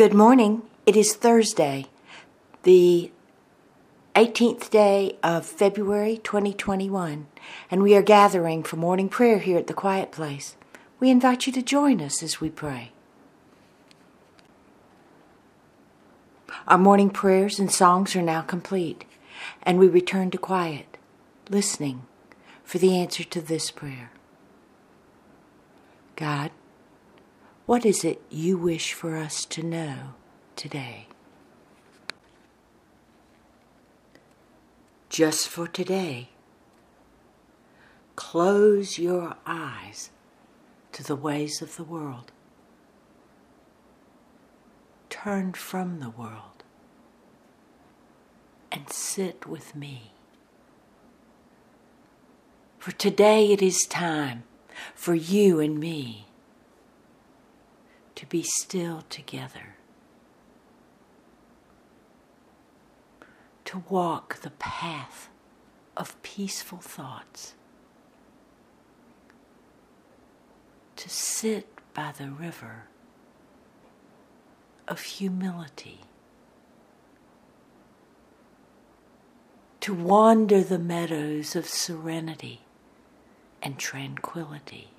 Good morning. It is Thursday, the 18th day of February 2021, and we are gathering for morning prayer here at the Quiet Place. We invite you to join us as we pray. Our morning prayers and songs are now complete, and we return to quiet, listening for the answer to this prayer God, what is it you wish for us to know today? Just for today, close your eyes to the ways of the world. Turn from the world and sit with me. For today it is time for you and me to be still together, to walk the path of peaceful thoughts, to sit by the river of humility. To wander the meadows of serenity and tranquility.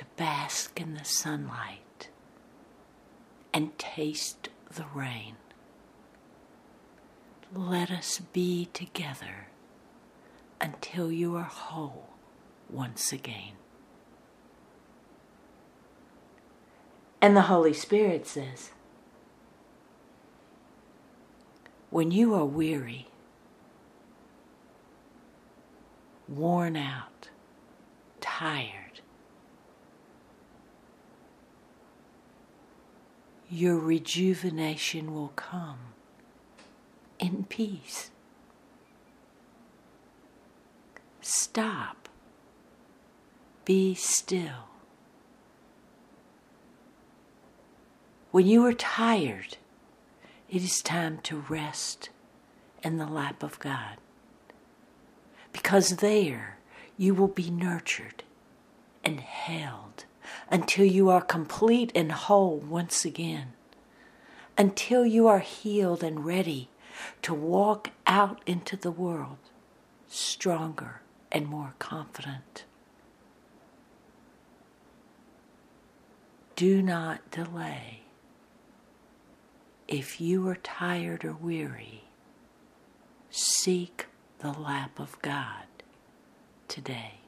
to bask in the sunlight and taste the rain. Let us be together until you are whole once again. And the Holy Spirit says, when you are weary, worn out, tired, your rejuvenation will come in peace. Stop. Be still. When you are tired, it is time to rest in the lap of God. Because there you will be nurtured and held until you are complete and whole once again, until you are healed and ready to walk out into the world stronger and more confident. Do not delay. If you are tired or weary, seek the lap of God today.